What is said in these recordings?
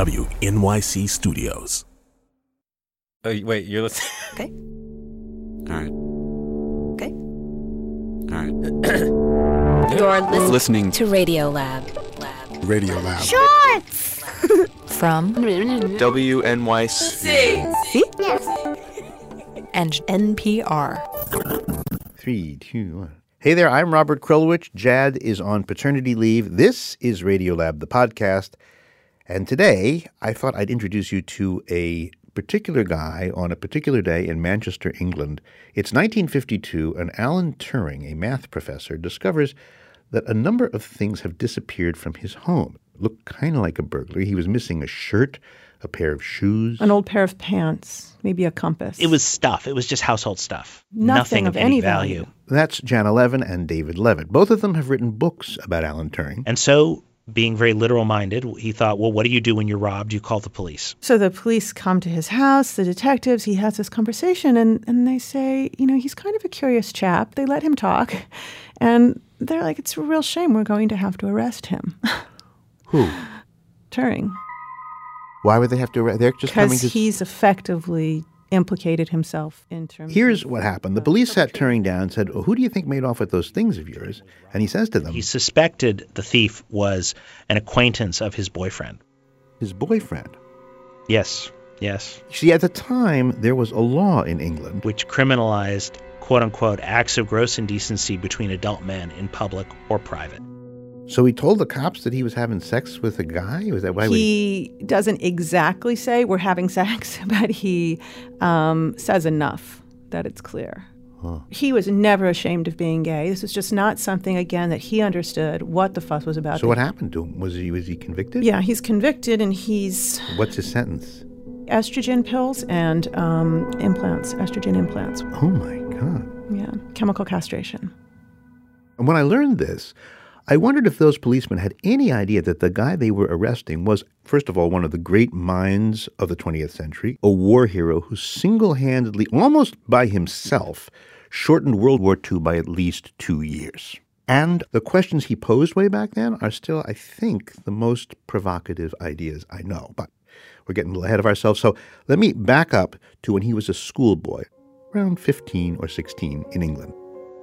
WNYC Studios. Oh, wait, you're listening. Okay. All right. Okay. All right. You're listening, Listening to Radio Lab. Lab. Radio Lab. Shorts! From WNYC. See? And NPR. Three, two, one. Hey there, I'm Robert Krulwich. Jad is on paternity leave. This is Radio Lab, the podcast. And today, I thought I'd introduce you to a particular guy on a particular day in Manchester, England. It's 1952, and Alan Turing, a math professor, discovers that a number of things have disappeared from his home. Looked kind of like a burglary. He was missing a shirt, a pair of shoes. An old pair of pants, maybe a compass. It was stuff. It was just household stuff. Nothing of any value. That's Janna Levin and David Leavitt. Both of them have written books about Alan Turing. And so, being very literal minded, he thought, well, what do you do when you're robbed? You call the police. So the police come to his house, the detectives, he has this conversation, and, and they say, you know, he's kind of a curious chap. They let him talk. And they're like, it's a real shame we're going to have to arrest him. Who? Turing. Why would they have to arrest? They're just coming Because he's effectively implicated himself in terms Here's of what happened. The police sat Turing down and said, well, Who do you think made off with those things of yours? And he says to them, He suspected the thief was an acquaintance of his boyfriend. His boyfriend. Yes, yes. See, at the time, there was a law in England. Which criminalized, quote unquote, acts of gross indecency between adult men in public or private. So he told the cops that he was having sex with a guy? Was that why he doesn't exactly say we're having sex, but he um, says enough that it's clear. Huh. He was never ashamed of being gay. This was just not something, again, that he understood what the fuss was about. So what happened to him? Was he was he convicted? Yeah, he's convicted and he's What's his sentence? estrogen pills and um, implants, estrogen implants. Oh my God. Yeah, chemical castration. And when I learned this, I wondered if those policemen had any idea that the guy they were arresting was, first of all, one of the great minds of the 20th century, a war hero who single handedly, almost by himself, shortened World War II by at least two years. And the questions he posed way back then are still, I think, the most provocative ideas I know. But we're getting a little ahead of ourselves. So let me back up to when he was a schoolboy, around 15 or 16 in England.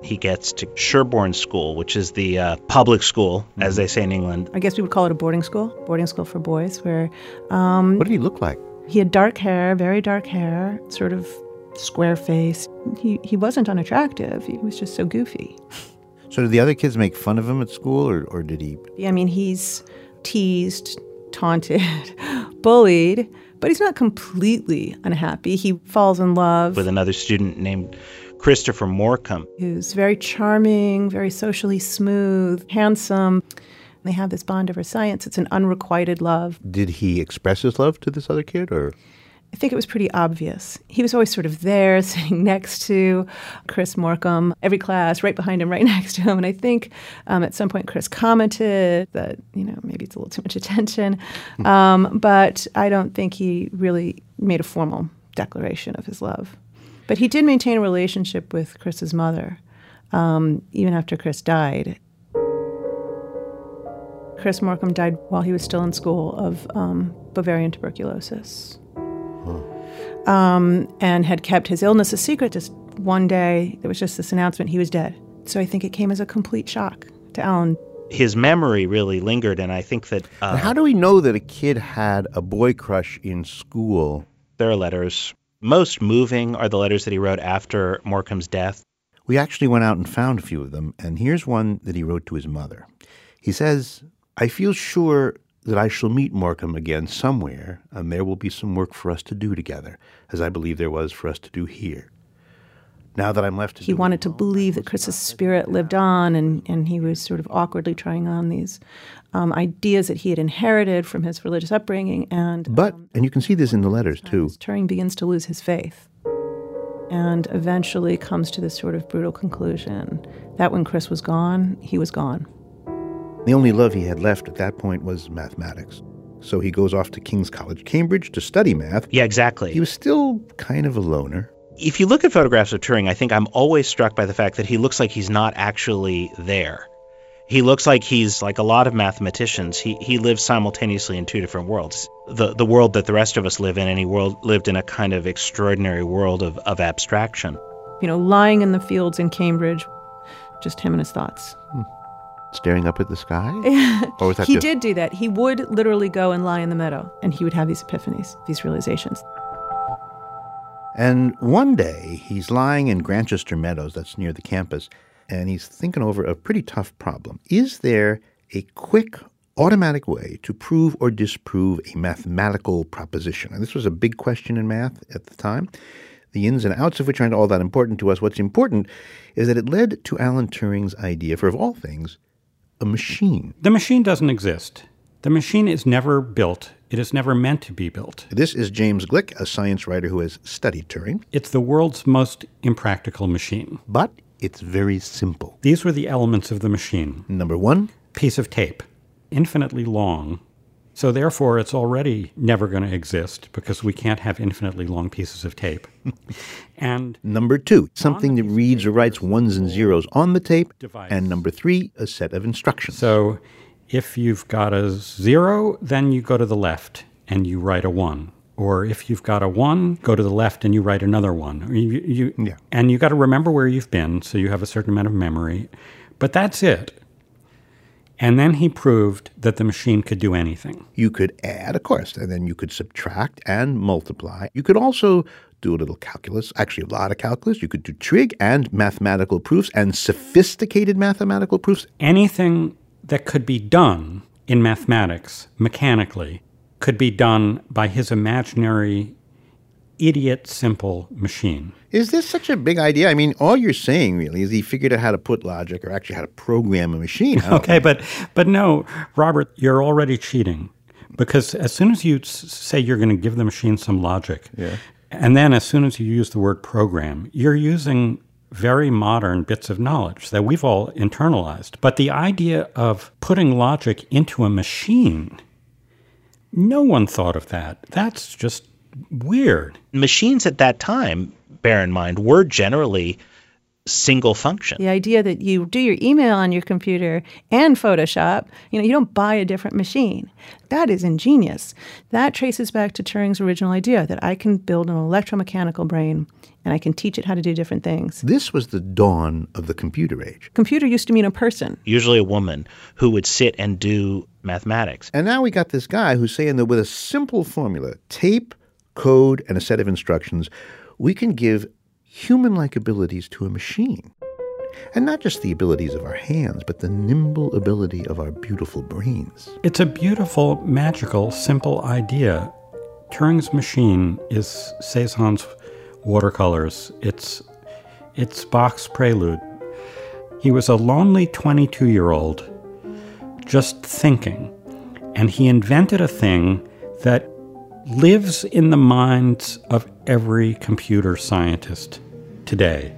He gets to Sherborne School, which is the uh, public school, as they say in England. I guess we would call it a boarding school, boarding school for boys, where. Um, What did he look like? He had dark hair, very dark hair, sort of square face. He, he wasn't unattractive, he was just so goofy. So did the other kids make fun of him at school, or, or did he? Yeah, I mean, he's teased, taunted, bullied, but he's not completely unhappy. He falls in love with another student named Christopher Morcom. who's very charming, very socially smooth, handsome. They have this bond over science. It's an unrequited love. Did he express his love to this other kid, or? I think it was pretty obvious. He was always sort of there, sitting next to Chris Morcom, every class, right behind him, right next to him. And I think um, at some point Chris commented that, you know, maybe it's a little too much attention. Um, but I don't think he really made a formal declaration of his love. But he did maintain a relationship with Chris's mother, um, even after Chris died. Chris Morcom died while he was still in school of um, bovine tuberculosis um, and had kept his illness a secret. Just one day, there was just this announcement he was dead. So I think it came as a complete shock to Alan. His memory really lingered, and I think that. Uh, how do we know that a kid had a boy crush in school? There are letters. Most moving are the letters that he wrote after Morcom's death. We actually went out and found a few of them, and here's one that he wrote to his mother. He says, I feel sure that I shall meet Morcom again somewhere, and there will be some work for us to do together, as I believe there was for us to do here. now that I'm left to He do wanted to believe that Chris's spirit lived on, and, and he was sort of awkwardly trying on these um, ideas that he had inherited from his religious upbringing. And But, and you can see this in the letters too, Turing begins to lose his faith and eventually comes to this sort of brutal conclusion that when Chris was gone, he was gone. the only love he had left at that point was mathematics. So he goes off to King's College, Cambridge to study math. Yeah, exactly. He was still kind of a loner. if you look at photographs of Turing, I think I'm always struck by the fact that he looks like he's not actually there. He looks like he's like a lot of mathematicians. He he lives simultaneously in two different worlds. The the world that the rest of us live in, and he world lived in a kind of extraordinary world of, of abstraction. You know, lying in the fields in Cambridge, just him and his thoughts. Hmm. Staring up at the sky? or was that he just- did do that. He would literally go and lie in the meadow, and he would have these epiphanies, these realizations. And one day he's lying in Grantchester Meadows, that's near the campus, and he's thinking over a pretty tough problem. Is there a quick, automatic way to prove or disprove a mathematical proposition? And this was a big question in math at the time. The ins and outs of which aren't all that important to us. What's important is that it led to Alan Turing's idea for, of all things, a machine. The machine doesn't exist. The machine is never built. It is never meant to be built. This is James Gleick, a science writer who has studied Turing, It's the world's most impractical machine. but it's very simple. These were the elements of the machine. Number one, Piece of tape, infinitely long. So therefore, it's already never going to exist because we can't have infinitely long pieces of tape. and Number two, something that reads or writes ones and zeros on the tape. Device. And number three, a set of instructions. so if you've got a zero, then you go to the left and you write a one. Or if you've got a one, go to the left and you write another one. You, you, Yeah. And you got to remember where you've been, so you have a certain amount of memory. But that's it. And then he proved that the machine could do anything. you could add, of course, and then you could subtract and multiply. You could also do a little calculus, actually, a lot of calculus. You could do trig and mathematical proofs and sophisticated mathematical proofs. anything that could be done in mathematics mechanically could be done by his imaginary idiot simple machine. Is this such a big idea? I mean, all you're saying really is he figured out how to put logic or actually how to program a machine. Okay, but but no, Robert, you're already cheating because as soon as you say you're going to give the machine some logic, yeah. and then as soon as you use the word program, you're using very modern bits of knowledge that we've all internalized. But the idea of putting logic into a machine, no one thought of that. That's just weird. Machines at that time, bear in mind, were generally single function. The idea that you do your email on your computer and Photoshop, you know, you don't buy a different machine. That is ingenious. That traces back to Turing's original idea that I can build an electromechanical brain and I can teach it how to do different things. This was the dawn of the computer age. Computer used to mean a person. Usually a woman who would sit and do mathematics. And now we got this guy who's saying that with a simple formula, tape, code, and a set of instructions, we can give human like abilities to a machine. And not just the abilities of our hands, but the nimble ability of our beautiful brains. It's a beautiful, magical, simple idea. Turing's machine is Cezanne's watercolors. It's it's Bach's prelude. He was a lonely 22-year-old just thinking, and he invented a thing that lives in the minds of every computer scientist today.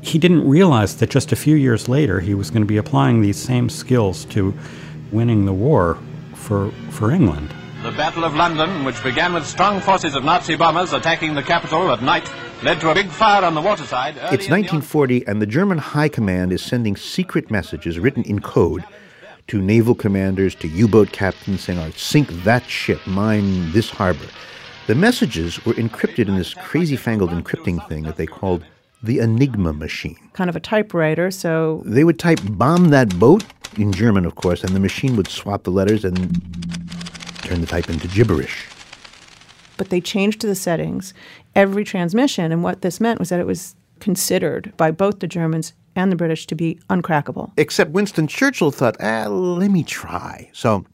He didn't realize that just a few years later he was going to be applying these same skills to winning the war for, for England. The Battle of London, which began with strong forces of Nazi bombers attacking the capital at night, led to a big fire on the waterside. early It's in the 1940, and the German High Command is sending secret messages written in code to naval commanders, to U boat captains, saying, "Oh, sink that ship, mine this harbor. The messages were encrypted in this crazy fangled encrypting thing that they called the Enigma machine. kind of a typewriter. So They would type bomb that boat in German, of course, and the machine would swap the letters and turn the type into gibberish. but they changed the settings every transmission. And what this meant was that it was considered by both the Germans and the British to be uncrackable. Except Winston Churchill thought, ah, let me try. So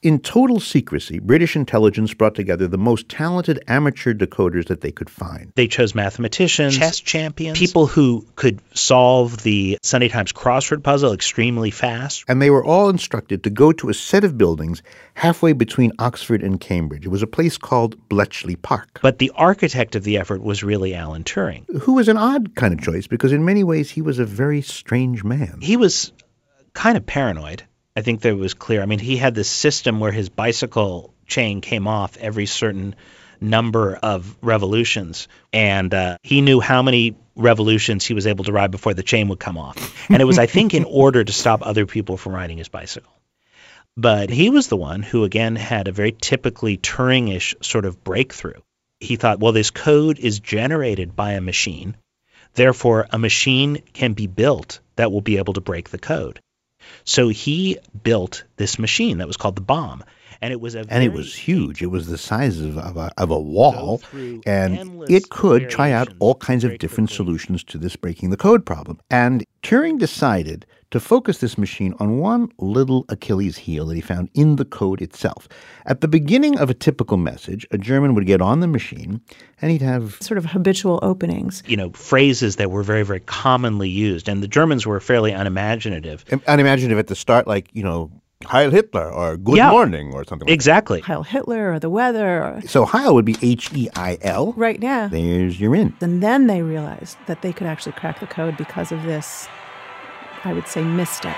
In total secrecy, British intelligence brought together the most talented amateur decoders that they could find. They chose mathematicians, chess champions, people who could solve the Sunday Times crossword puzzle extremely fast. And they were all instructed to go to a set of buildings halfway between Oxford and Cambridge. It was a place called Bletchley Park. But the architect of the effort was really Alan Turing, who was an odd kind of choice because in many ways he was a very strange man. He was kind of paranoid. I think that was clear. I mean, he had this system where his bicycle chain came off every certain number of revolutions, and uh, he knew how many revolutions he was able to ride before the chain would come off. And it was, I think, in order to stop other people from riding his bicycle. But he was the one who, again, had a very typically Turingish sort of breakthrough. He thought, well, this code is generated by a machine. Therefore, a machine can be built that will be able to break the code. So he built this machine that was called the bombe. And it was a and it was huge. It was the size of, of, a, of a wall, and it could try out all kinds of different solutions to this breaking the code problem. And Turing decided to focus this machine on one little Achilles heel that he found in the code itself. At the beginning of a typical message, a German would get on the machine and he'd have sort of habitual openings. You know, phrases that were very, very commonly used. And the Germans were fairly unimaginative. Unimaginative at the start, like, you know, Heil Hitler or Good yeah, Morning or something like exactly. That. Heil Hitler or the weather. Or... So Heil would be H E I L. Right now. There's your in. And then they realized that they could actually crack the code because of this, I would say, mystic.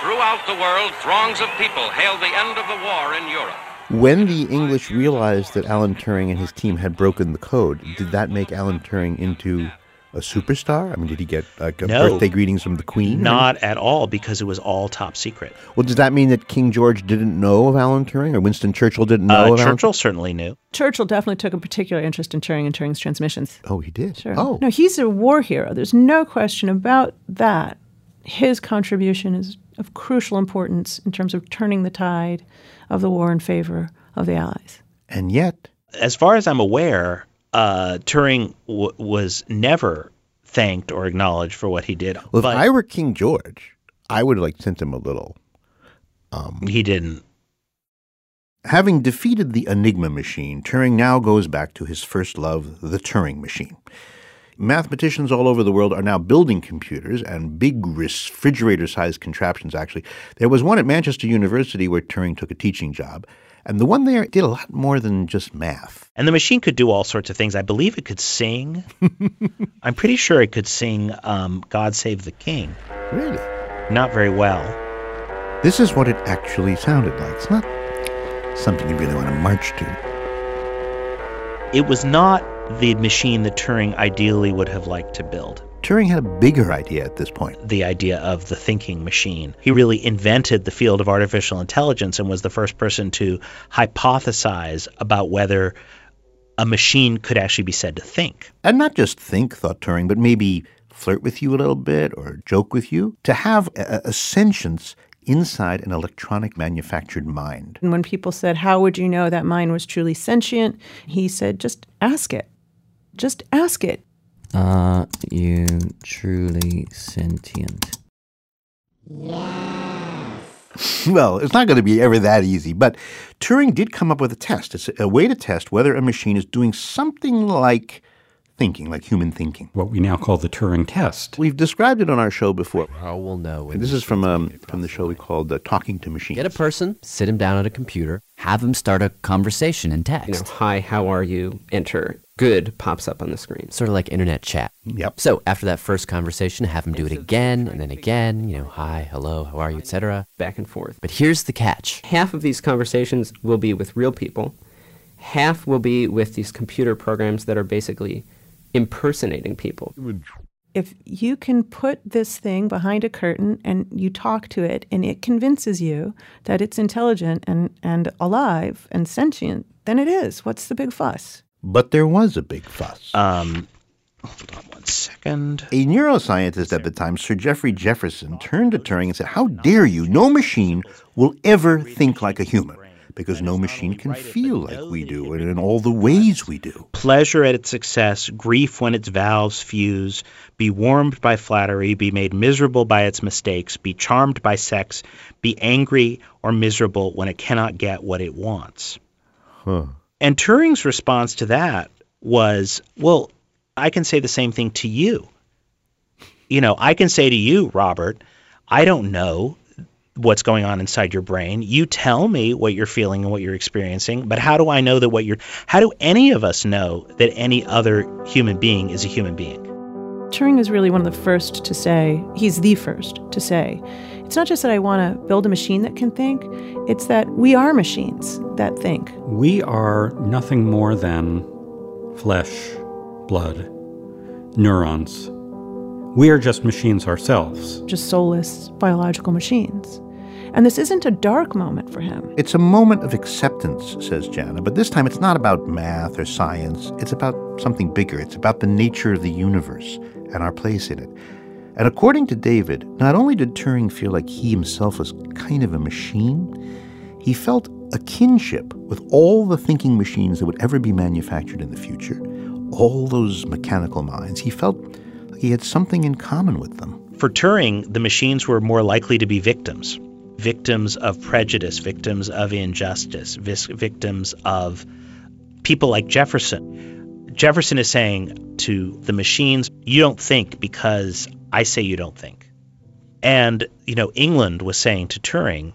Throughout the world, throngs of people hailed the end of the war in Europe. When the English realized that Alan Turing and his team had broken the code, did that make Alan Turing into a superstar? I mean, did he get like no, birthday greetings from the Queen? Not at all, because it was all top secret. Well, does that mean that King George didn't know of Alan Turing, or Winston Churchill didn't know uh, of Churchill Alan? certainly knew. Churchill definitely took a particular interest in Turing and Turing's transmissions. Oh, he did. Sure. Oh, no, he's a war hero. There's no question about that. His contribution is of crucial importance in terms of turning the tide of the war in favor of the Allies. And yet, as far as I'm aware, uh, Turing w- was never thanked or acknowledged for what he did. Well, but if I were King George, I would have like sent him a little. Um, he didn't. Having defeated the Enigma machine, Turing now goes back to his first love, the Turing machine. Mathematicians all over the world are now building computers and big refrigerator sized contraptions, actually. There was one at Manchester University where Turing took a teaching job. And the one there did a lot more than just math. And the machine could do all sorts of things. I believe it could sing. I'm pretty sure it could sing um, God Save the King. Really? Not very well. This is what it actually sounded like. It's not something you really want to march to. It was not the machine that Turing ideally would have liked to build. Turing had a bigger idea at this point. The idea of the thinking machine. He really invented the field of artificial intelligence and was the first person to hypothesize about whether a machine could actually be said to think. And not just think, thought Turing, but maybe flirt with you a little bit or joke with you. To have a, a sentience inside an electronic manufactured mind. And when people said, How would you know that mind was truly sentient? He said, Just ask it. Just ask it. Are you truly sentient? Yes. Well, it's not going to be ever that easy, but Turing did come up with a test. It's a way to test whether a machine is doing something like thinking, like human thinking. What we now call the Turing test. We've described it on our show before. How will know? This is from um, from the show we called uh, Talking to Machines. Get a person, sit him down at a computer, have him start a conversation in text. You know, hi, how are you? Enter. Good pops up on the screen. Sort of like internet chat. Yep. So after that first conversation, have him do it again and then again. You know, hi, hello, how are you, etc. Back and forth. But here's the catch: half of these conversations will be with real people. Half will be with these computer programs that are basically impersonating people. If you can put this thing behind a curtain and you talk to it and it convinces you that it's intelligent and, and alive and sentient, then it is. What's the big fuss? But there was a big fuss. Um, hold on one second. A neuroscientist at the time, Sir Geoffrey Jefferson, turned to Turing and said, How dare you? No machine will ever think like a human. Because no machine can feel like we do and in all the ways we do. Pleasure at its success, grief when its valves fuse, be warmed by flattery, be made miserable by its mistakes, be charmed by sex, be angry or miserable when it cannot get what it wants. Huh. And Turing's response to that was, well, I can say the same thing to you. You know, I can say to you, Robert, I don't know what's going on inside your brain. You tell me what you're feeling and what you're experiencing, but how do I know that what you're how do any of us know that any other human being is a human being? Turing is really one of the first to say, he's the first to say, it's not just that I want to build a machine that can think, it's that we are machines that think. We are nothing more than flesh, blood, neurons. We are just machines ourselves. Just soulless biological machines. And this isn't a dark moment for him. It's a moment of acceptance, says Janna, but this time it's not about math or science. It's about something bigger. It's about the nature of the universe and our place in it. And according to David, not only did Turing feel like he himself was kind of a machine, he felt a kinship with all the thinking machines that would ever be manufactured in the future, all those mechanical minds. He felt like he had something in common with them. For Turing, the machines were more likely to be victims victims of prejudice, victims of injustice, victims of people like Jefferson. Jefferson is saying to the machines, You don't think because I say you don't think. And, you know, England was saying to Turing,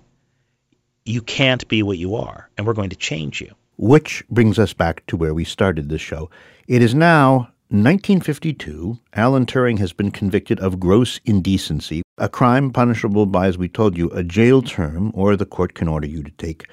You can't be what you are, and we're going to change you. Which brings us back to where we started this show. It is now 1952, Alan Turing has been convicted of gross indecency, a crime punishable by, as we told you, a jail term, or the court can order you to take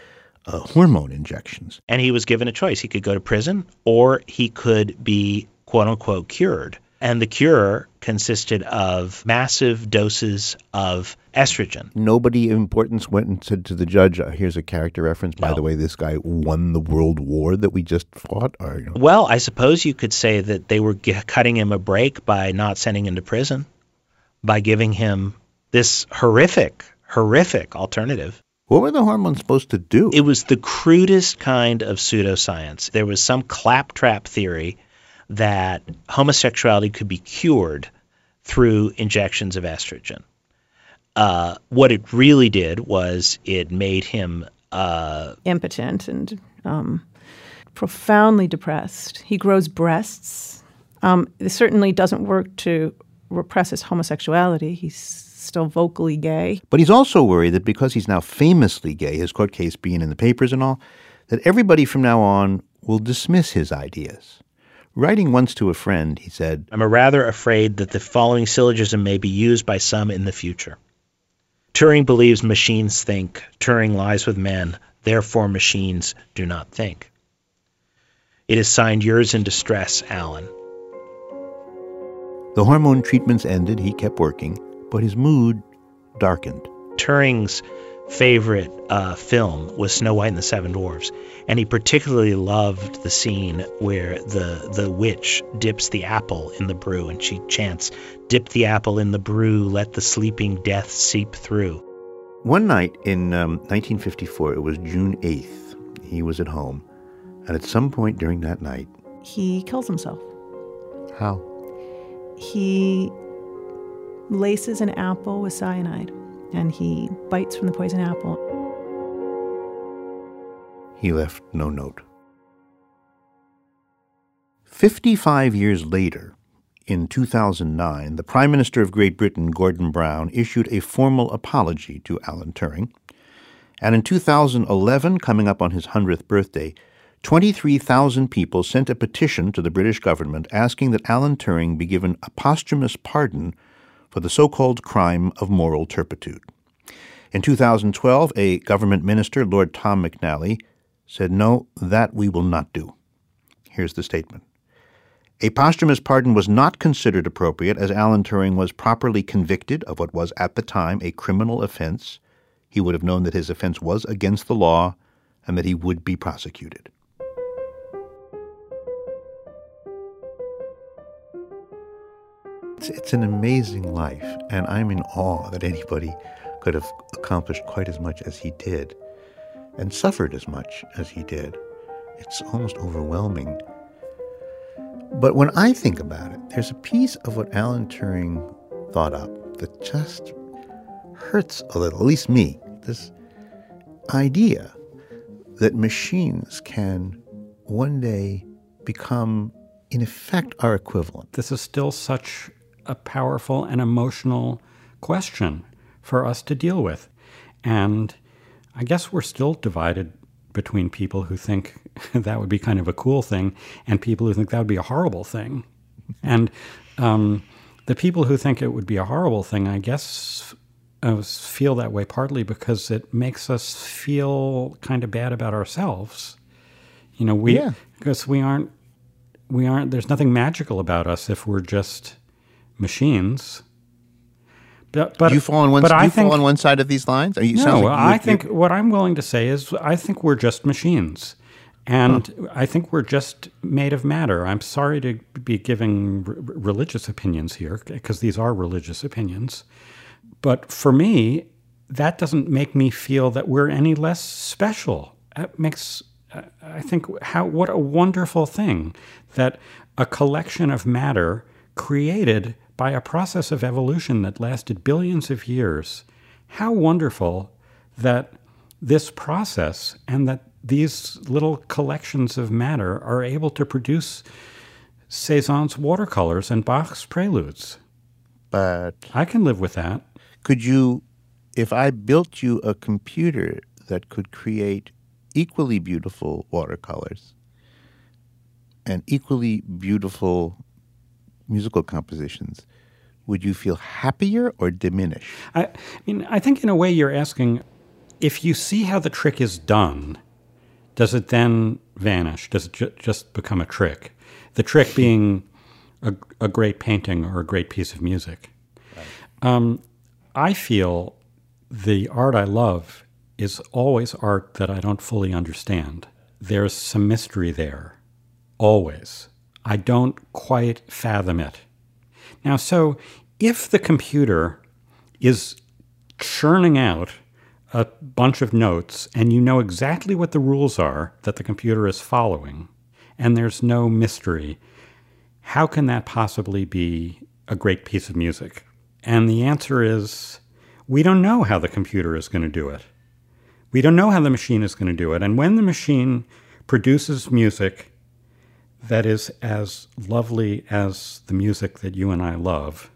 uh, hormone injections. And he was given a choice. He could go to prison or he could be, quote unquote, cured. And the cure consisted of massive doses of estrogen. Nobody of importance went and said to the judge, uh, here's a character reference. By No. the way, this guy won the world war that we just fought. Or, you know, Well, I suppose you could say that they were g- cutting him a break by not sending him to prison, by giving him this horrific, horrific alternative. what were the hormones supposed to do? It was the crudest kind of pseudoscience. There was some claptrap theory that homosexuality could be cured through injections of estrogen. Uh, what it really did was it made him uh, Impotent and um, profoundly depressed. He grows breasts. Um, this certainly doesn't work to repress his homosexuality. He's still vocally gay. But he's also worried that because he's now famously gay, his court case being in the papers and all, that everybody from now on will dismiss his ideas. Writing once to a friend, he said, I'm rather afraid that the following syllogism may be used by some in the future. Turing believes machines think. Turing lies with men. Therefore, machines do not think. It is signed yours in distress, Alan. The hormone treatments ended, he kept working, but his mood darkened. Turing's favorite uh, film was Snow White and the Seven Dwarfs, and he particularly loved the scene where the the witch dips the apple in the brew, and she chants, "Dip the apple in the brew, let the sleeping death seep through." One night in um, 1954, it was June 8th, he was at home, and at some point during that night, He kills himself. how? He laces an apple with cyanide and he bites from the poison apple. He left no note. 55 years later, in 2009, the Prime Minister of Great Britain, Gordon Brown, issued a formal apology to Alan Turing. And in 2011, coming up on his 100th birthday, 23,000 people sent a petition to the British government asking that Alan Turing be given a posthumous pardon for the so called crime of moral turpitude. In 2012, a government minister, Lord Tom McNally, said, No, that we will not do. Here's the statement A posthumous pardon was not considered appropriate as Alan Turing was properly convicted of what was at the time a criminal offense. He would have known that his offense was against the law and that he would be prosecuted. It's, it's an amazing life, and I'm in awe that anybody could have accomplished quite as much as he did. and suffered as much as he did. It's almost overwhelming. But when I think about it, there's a piece of what Alan Turing thought up that just hurts a little, at least me. This idea that machines can one day become, in effect, our equivalent. This is still such a powerful and emotional question for us to deal with. And I guess we're still divided between people who think that would be kind of a cool thing and people who think that would be a horrible thing. and um, the people who think it would be a horrible thing, I guess, uh, feel that way partly because it makes us feel kind of bad about ourselves. You know, we Yeah. because we aren't we aren't. There's nothing magical about us if we're just machines. But, but you fall on one. But do I you think fall on one side of these lines? Are you? no, like you I would- think what I'm willing to say is I think we're just machines. And I think we're just made of matter. I'm sorry to be giving r- religious opinions here, because these are religious opinions. But for me, that doesn't make me feel that we're any less special. It makes, uh, I think, how what a wonderful thing that a collection of matter created by a process of evolution that lasted billions of years. How wonderful that this process and that these little collections of matter are able to produce Cezanne's watercolors and Bach's preludes. But I can live with that. Could you, if I built you a computer that could create equally beautiful watercolors and equally beautiful musical compositions, would you feel happier or diminished? I, I mean, I think in a way you're asking if you see how the trick is done, does it then vanish? Does it ju- just become a trick? The trick being a, a great painting or a great piece of music. Um, I feel the art I love is always art that I don't fully understand. There's some mystery there, always. I don't quite fathom it. Now, so if the computer is churning out a bunch of notes and you know exactly what the rules are that the computer is following, and there's no mystery, how can that possibly be a great piece of music? And the answer is we don't know how the computer is going to do it. We don't know how the machine is going to do it. And when the machine produces music that is as lovely as the music that you and I love,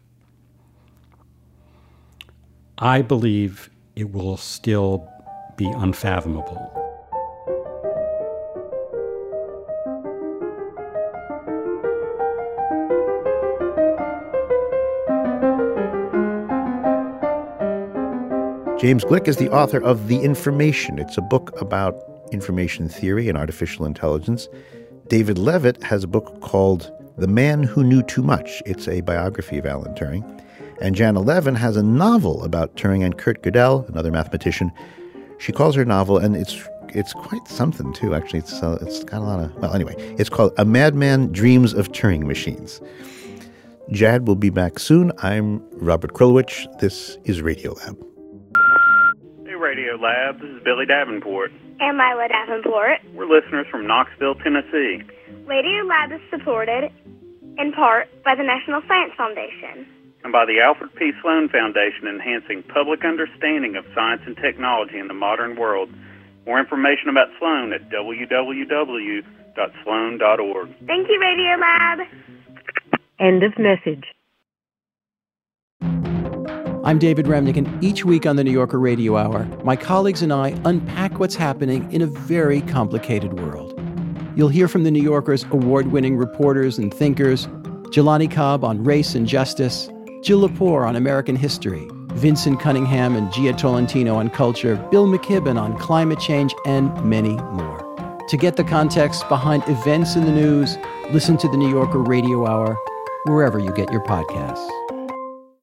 I believe it will still be unfathomable. James Gleick is the author of The Information. It's a book about information theory and artificial intelligence. David Leavitt has a book called The Man Who Knew Too Much. It's a biography of Alan Turing. And Janna Levin has a novel about Turing and Kurt Gödel, another mathematician. She calls her novel, and it's it's quite something too. Actually, it's uh, it's got a lot of well. Anyway, it's called A Madman Dreams of Turing Machines. Jad will be back soon. I'm Robert Krulwich. This is Radio Lab. Hey, Radio Lab. This is Billy Davenport. and Mila Davenport. We're listeners from Knoxville, Tennessee. Radio Lab is supported in part by the National Science Foundation. And by the Alfred P. Sloan Foundation, enhancing public understanding of science and technology in the modern world. More information about Sloan at www.sloan.org. Thank you, Radio Lab. End of message. I'm David Remnick, and each week on the New Yorker Radio Hour, my colleagues and I unpack what's happening in a very complicated world. You'll hear from the New Yorker's award winning reporters and thinkers Jelani Cobb on race and justice, Jill Lepore on American history, Vincent Cunningham and Jia Tolentino on culture, Bill McKibben on climate change, and many more. To get the context behind events in the news, listen to the New Yorker Radio Hour wherever you get your podcasts.